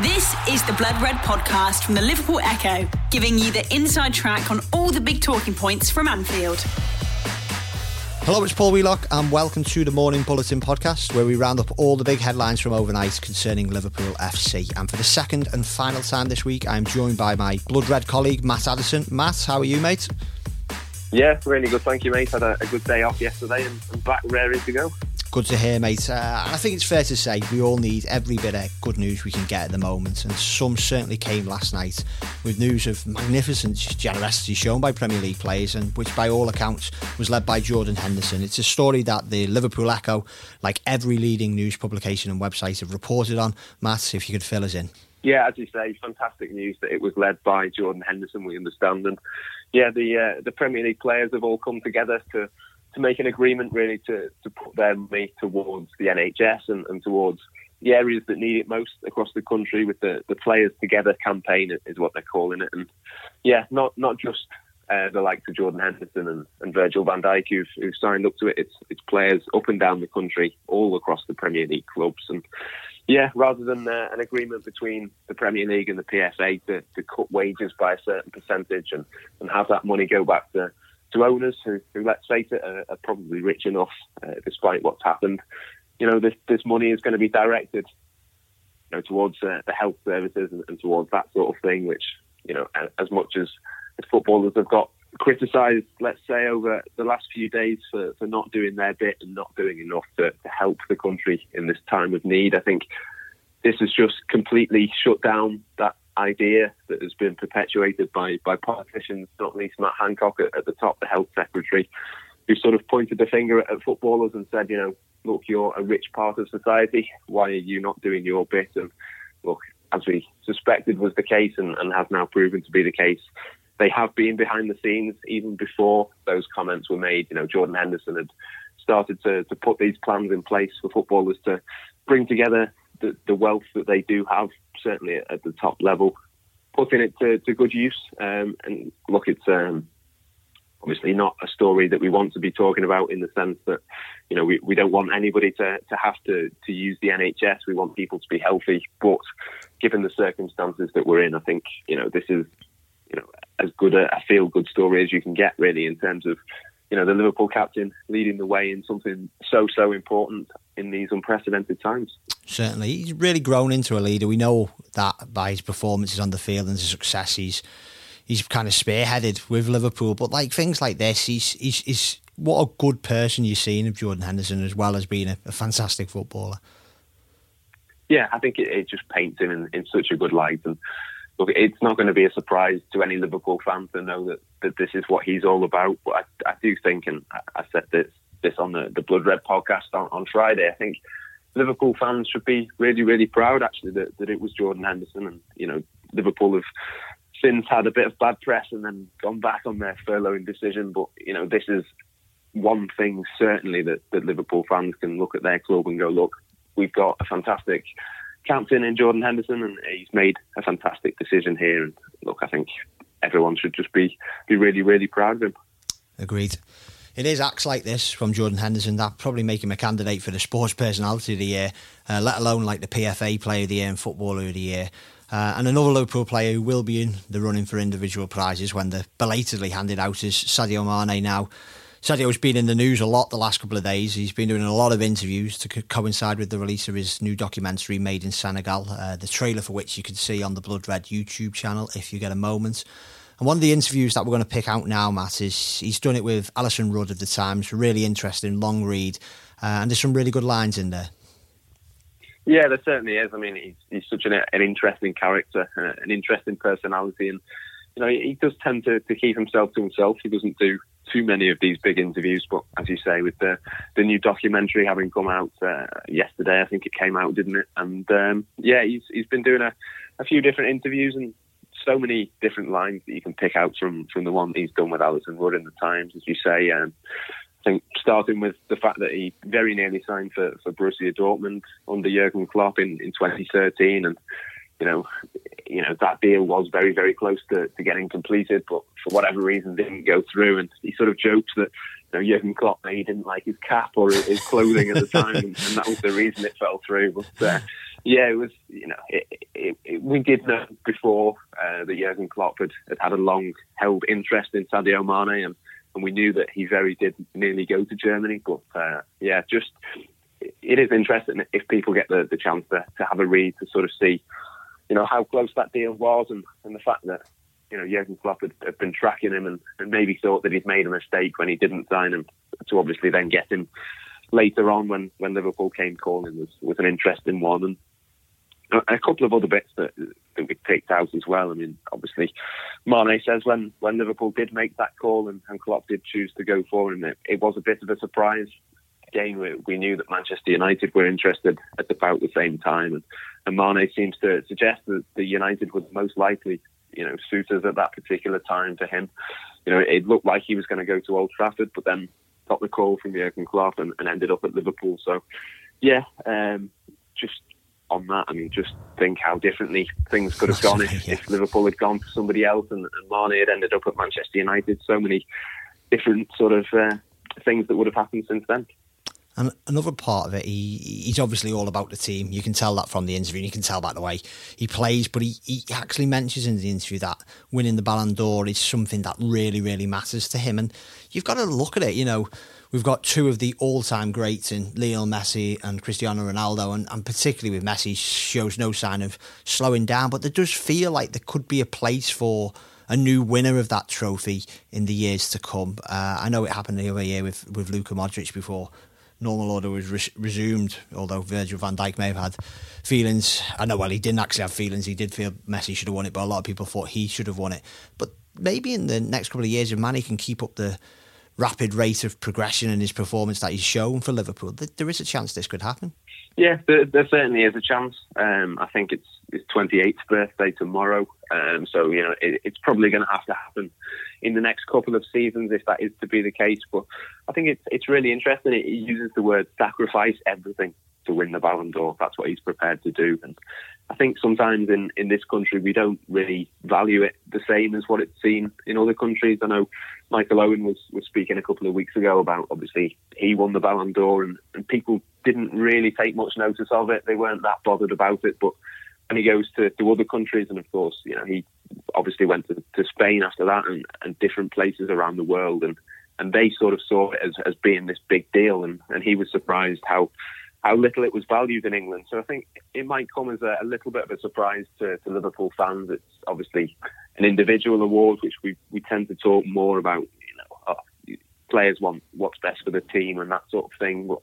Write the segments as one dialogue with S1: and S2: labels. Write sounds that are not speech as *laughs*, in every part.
S1: This is the Blood Red podcast from the Liverpool Echo, giving you the inside track on all the big talking points from Anfield.
S2: Hello, it's Paul Wheelock, and welcome to the Morning Bulletin podcast, where we round up all the big headlines from overnight concerning Liverpool FC. And for the second and final time this week, I'm joined by my blood red colleague, Matt Addison. Matt, how are you, mate?
S3: Yeah, really good. Thank you, mate. Had a, a good day off yesterday and, and back ready to go.
S2: Good to hear, mate. Uh, I think it's fair to say we all need every bit of good news we can get at the moment, and some certainly came last night with news of magnificent generosity shown by Premier League players, and which, by all accounts, was led by Jordan Henderson. It's a story that the Liverpool Echo, like every leading news publication and website, have reported on. Matt, if you could fill us in.
S3: Yeah, as you say, fantastic news that it was led by Jordan Henderson. We understand, and yeah, the uh, the Premier League players have all come together to to make an agreement really to, to put their money towards the NHS and, and towards the areas that need it most across the country with the, the Players Together campaign is what they're calling it. And yeah, not not just uh, the likes of Jordan Henderson and, and Virgil van Dijk who've, who've signed up to it. It's it's players up and down the country, all across the Premier League clubs. And yeah, rather than uh, an agreement between the Premier League and the PFA to, to cut wages by a certain percentage and, and have that money go back to to owners who, who let's face it, are, are probably rich enough, uh, despite what's happened. You know, this this money is going to be directed, you know, towards uh, the health services and, and, towards that sort of thing. Which, you know, as much as, as footballers have got criticised, let's say, over the last few days for, for not doing their bit and not doing enough to, to help the country in this time of need, I think this has just completely shut down that idea that has been perpetuated by, by politicians, not least Matt Hancock at, at the top, the health secretary, who sort of pointed the finger at, at footballers and said, you know, look, you're a rich part of society. Why are you not doing your bit? And look, as we suspected was the case and, and has now proven to be the case, they have been behind the scenes even before those comments were made. You know, Jordan Henderson had started to, to put these plans in place for footballers to bring together the, the wealth that they do have, certainly at the top level, putting it to, to good use. Um, and look, it's um, obviously not a story that we want to be talking about in the sense that, you know, we, we don't want anybody to, to have to, to use the NHS. We want people to be healthy. But given the circumstances that we're in, I think, you know, this is, you know, as good a, a feel good story as you can get, really, in terms of you know, the Liverpool captain leading the way in something so, so important in these unprecedented times.
S2: Certainly. He's really grown into a leader. We know that by his performances on the field and his success. He's he's kind of spearheaded with Liverpool. But like things like this, he's he's, he's what a good person you've seen of Jordan Henderson as well as being a, a fantastic footballer.
S3: Yeah, I think it, it just paints him in, in such a good light and look, it's not going to be a surprise to any Liverpool fan to know that, that this is what he's all about. But I, I do think, and I said this this on the, the Blood Red podcast on, on Friday, I think Liverpool fans should be really, really proud actually that, that it was Jordan Henderson. And, you know, Liverpool have since had a bit of bad press and then gone back on their furloughing decision. But, you know, this is one thing certainly that, that Liverpool fans can look at their club and go, look, we've got a fantastic captain in Jordan Henderson, and he's made a fantastic decision here. And look, I think everyone should just be be really, really proud of him.
S2: Agreed. It is acts like this from Jordan Henderson that probably make him a candidate for the Sports Personality of the Year, uh, let alone like the PFA Player of the Year and Footballer of the Year. Uh, and another Liverpool player who will be in the running for individual prizes when they're belatedly handed out is Sadio Mane now. Sadio's been in the news a lot the last couple of days. He's been doing a lot of interviews to co- coincide with the release of his new documentary, Made in Senegal, uh, the trailer for which you can see on the Blood Red YouTube channel if you get a moment. And one of the interviews that we're going to pick out now, Matt, is he's done it with Alyson Rudd of The Times. Really interesting, long read. Uh, and there's some really good lines in there.
S3: Yeah, there certainly is. I mean, he's, he's such an, an interesting character, uh, an interesting personality. And, you know, he, he does tend to, to keep himself to himself. He doesn't do too many of these big interviews, but as you say, with the the new documentary having come out uh, yesterday, I think it came out, didn't it? And um, yeah, he's he's been doing a, a few different interviews and so many different lines that you can pick out from from the one he's done with Alyson Rudd in the Times, as you say. Um, I think starting with the fact that he very nearly signed for, for Borussia Dortmund under Jurgen Klopp in, in 2013, and you know, you know that deal was very, very close to, to getting completed, but for whatever reason didn't go through. And he sort of jokes that you know Jurgen Klopp he didn't like his cap or his clothing at the time, and, and, that was the reason it fell through. But uh, Yeah, it was. You know, it, it, it, we did know before uh, that Jurgen Klopp had, had had a long held interest in Sadio Mane, and, and we knew that he very did nearly go to Germany. But uh, yeah, just it is interesting if people get the, the chance to, to have a read to sort of see, you know, how close that deal was, and, and the fact that you know Jurgen Klopp had, had been tracking him and, and maybe thought that he'd made a mistake when he didn't sign him to obviously then get him later on when, when Liverpool came calling was, was an interesting one. And a couple of other bits that, that we picked out as well. I mean, obviously, Mane says when, when Liverpool did make that call and, and Klopp did choose to go for him, it, it was a bit of a surprise. Again, we, we, knew that Manchester United were interested at about the same time, and, and Mane seems to suggest that the United was most likely, you know, suitors at that particular time for him. You know, it looked like he was going to go to Old Trafford, but then got the call from Jurgen Klopp and, and ended up at Liverpool. So, yeah, um, just on that, I mean, just think how differently things could have *laughs* gone if, yeah. if Liverpool had gone for somebody else and, and Mane had ended up at Manchester United. So many different sort of uh, things that would have happened since then.
S2: And another part of it, he he's obviously all about the team. You can tell that from the interview. You can tell by the way he plays. But he, he actually mentions in the interview that winning the Ballon d'Or is something that really, really matters to him. And you've got to look at it. You know, we've got two of the all-time greats in Lionel Messi and Cristiano Ronaldo, and, and particularly with Messi, shows no sign of slowing down. But there does feel like there could be a place for a new winner of that trophy in the years to come. Uh, I know it happened the other year with with Luka Modric before normal order was res- resumed, although Virgil van Dijk may have had feelings. I know, well, he didn't actually have feelings. He did feel Messi should have won it, but a lot of people thought he should have won it. But maybe in the next couple of years, if Mane can keep up the rapid rate of progression in his performance that he's shown for Liverpool, there is a chance this could happen.
S3: Yeah, there, there certainly is a chance. Um, I think it's his 28th birthday tomorrow, um, so you know it, it's probably going to have to happen in the next couple of seasons if that is to be the case. But I think it's it's really interesting. He uses the word sacrifice everything to win the Ballon d'Or. That's what he's prepared to do. And I think sometimes in, in this country we don't really value it the same as what it's seen in other countries. I know Michael Owen was, was speaking a couple of weeks ago about obviously he won the Ballon d'Or and, and people didn't really take much notice of it. They weren't that bothered about it. But when he goes to, to other countries and of course, you know, he obviously went to, to Spain after that and, and different places around the world and and they sort of saw it as, as being this big deal and, and he was surprised how how little it was valued in England. So I think it might come as a, a little bit of a surprise to, to, Liverpool fans. It's obviously an individual award, which we, we tend to talk more about. You know, oh, players want what's best for the team and that sort of thing. But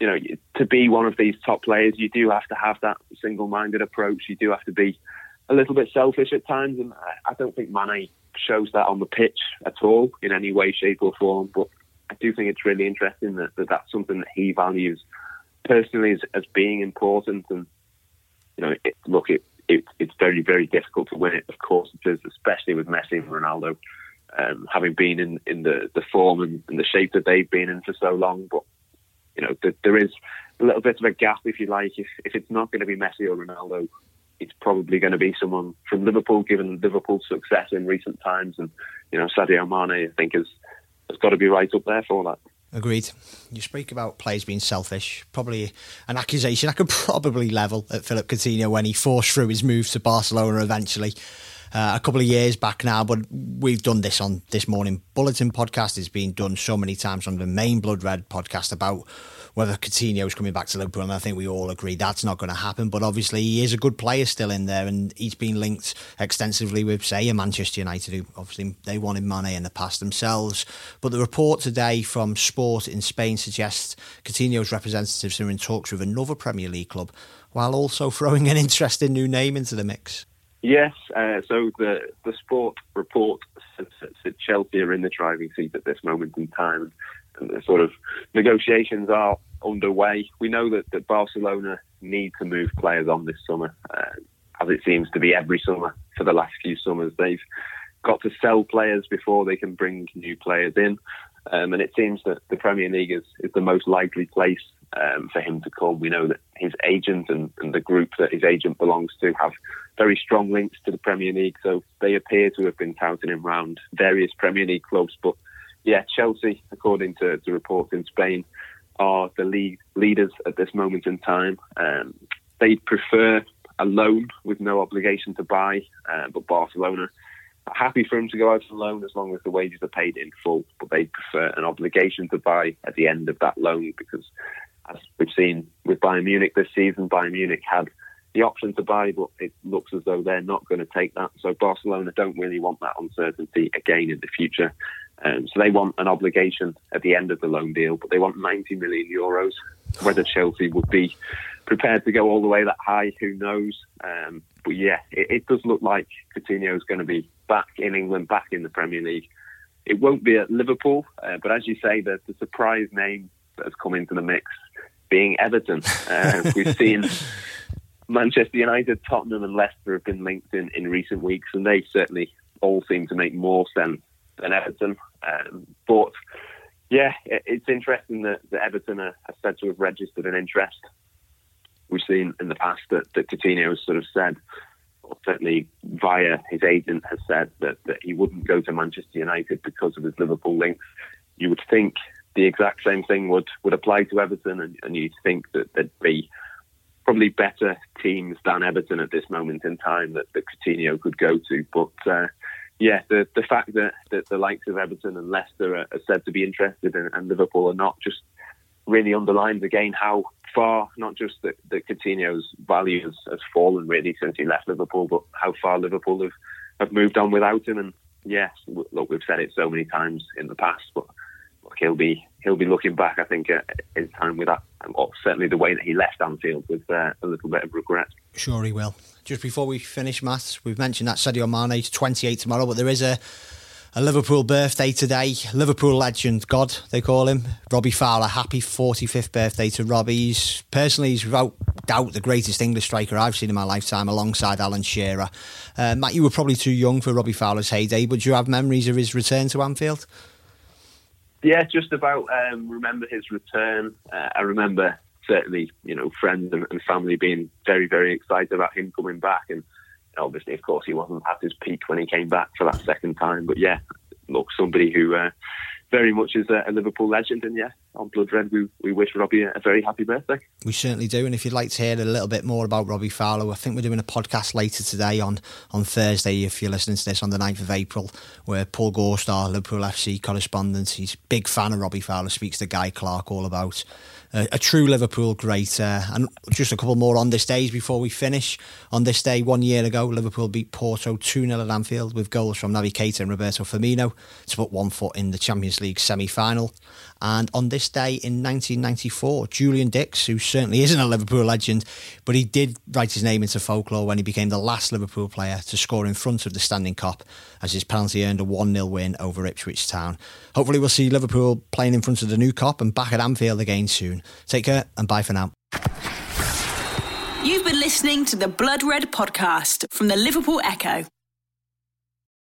S3: you know, to be one of these top players, you do have to have that single-minded approach. You do have to be a little bit selfish at times, and I, don't think Mane shows that on the pitch at all in any way, shape, or form. But I do think it's really interesting that, that that's something that he values personally as, as being important. And you know, it, look, it, it, it's very, very difficult to win it. Of course, it is, especially with Messi and Ronaldo, um, having been in, in the, the form and, and, the shape that they've been in for so long. But you know, the, there is a little bit of a gap, if you like. If if it's not going to be Messi or Ronaldo, it's probably going to be someone from Liverpool, given Liverpool's success in recent times. And you know, Sadio Mane, I think, has has got to be right up there for that.
S2: Agreed. You speak about players being selfish. Probably an accusation I could *laughs* probably level at Philippe Coutinho when he forced through his move to Barcelona eventually. Uh, a couple of years back now, but we've done this on this morning bulletin podcast. It's been done so many times on the main Blood Red podcast about whether Coutinho is coming back to Liverpool, and I think we all agree that's not going to happen. But obviously, he is a good player still in there, and he's been linked extensively with, say, Manchester United, who obviously they wanted Mane in the past themselves. But the report today from Sport in Spain suggests Coutinho's representatives are in talks with another Premier League club, while also *laughs* throwing an interesting new name into the mix.
S3: Yes, uh, so the the sport report says that Chelsea are in the driving seat at this moment in time, and the sort of negotiations are underway. We know that, that Barcelona need to move players on this summer, uh, as it seems to be every summer for the last few summers. They've got to sell players before they can bring new players in. Um, and it seems that the Premier League is, is the most likely place um, for him to come. We know that his agent and, and, the group that his agent belongs to have very strong links to the Premier League, so they appear to have been touting him around various Premier League clubs. But yeah, Chelsea, according to, to reports in Spain, are the league leaders at this moment in time. Um, they prefer a loan with no obligation to buy, uh, but Barcelona happy for him to go out on loan as long as the wages are paid in full. But they prefer an obligation to buy at the end of that loan because, as we've seen with Bayern Munich this season, Bayern Munich had the option to buy, but it looks as though they're not going to take that. So Barcelona don't really want that uncertainty again in the future. Um, so they want an obligation at the end of the loan deal, but they want 90 million euros. Whether Chelsea would be prepared to go all the way that high, who knows? Um, but yeah, it, it, does look like Coutinho is going to be back in England, back in the Premier League. It won't be at Liverpool, uh, but as you say, the, the surprise name that has come into the mix being Everton. Uh, *laughs* we've seen Manchester United, Tottenham, and Leicester have been linked in, in recent weeks, and they certainly all seem to make more sense than Everton. Um, but yeah, it, it's interesting that, that Everton are, are, said to have registered an interest. We've seen in the past that, that Coutinho has sort of said, or certainly via his agent has said that, that he wouldn't go to Manchester United because of his Liverpool links. You would think the exact same thing would, would apply to Everton, and, and you'd think that there'd be probably better teams than Everton at this moment in time that, that Coutinho could go to. But uh, yeah, the the fact that, that the likes of Everton and Leicester are, are said to be interested in, and Liverpool are not just really underlines again how far not just that, that Coutinho's value has, has, fallen really since he left Liverpool, but how far Liverpool have, have moved on without him. And yes, look, we've said it so many times in the past, but look, he'll be he'll be looking back. I think at his time with that, or certainly the way that he left Anfield with uh, a little bit of regret.
S2: Sure, he will just before we finish, Matt, we've mentioned that Sadio Mane is 28 tomorrow, but there is a a Liverpool birthday today. Liverpool legend, God, they call him. Robbie Fowler, happy 45th birthday to Robbie. He's, personally, he's without doubt the greatest English striker I've seen in my lifetime, alongside Alan Shearer. Uh, Matt, you were probably too young for Robbie Fowler's heyday, but do you have memories of his return to Anfield?
S3: Yeah, just about um, remember his return. Uh, I remember certainly, you know, friends and, and, family being very, very excited about him coming back. And obviously, of course, he wasn't at his peak when he came back for that second time. But yeah, look, somebody who uh, very much is a, a, Liverpool legend. And yeah, on Blood Red, we, we wish Robbie a, very happy birthday.
S2: We certainly do. And if you'd like to hear a little bit more about Robbie Fowler, I think we're doing a podcast later today on, on Thursday, if you're listening to this on the 9th of April, where Paul Gorstar, Liverpool FC correspondent, he's a big fan of Robbie Fowler, speaks to Guy Clark all about a, a true Liverpool great. And just a couple more on this day before we finish. On this day, one year ago, Liverpool beat Porto 2 0 at Anfield with goals from Naby Keita and Roberto Firmino to put one foot in the Champions League semi final. And on this day in 1994, Julian Dicks, who certainly isn't a Liverpool legend, but he did write his name into folklore when he became the last Liverpool player to score in front of the standing Kop as his penalty earned a 1 0 win over Ipswich Town. Hopefully, we'll see Liverpool playing in front of the new Kop and back at Anfield again soon. Take care and bye for now.
S1: You've been listening to the Blood Red podcast from the Liverpool Echo.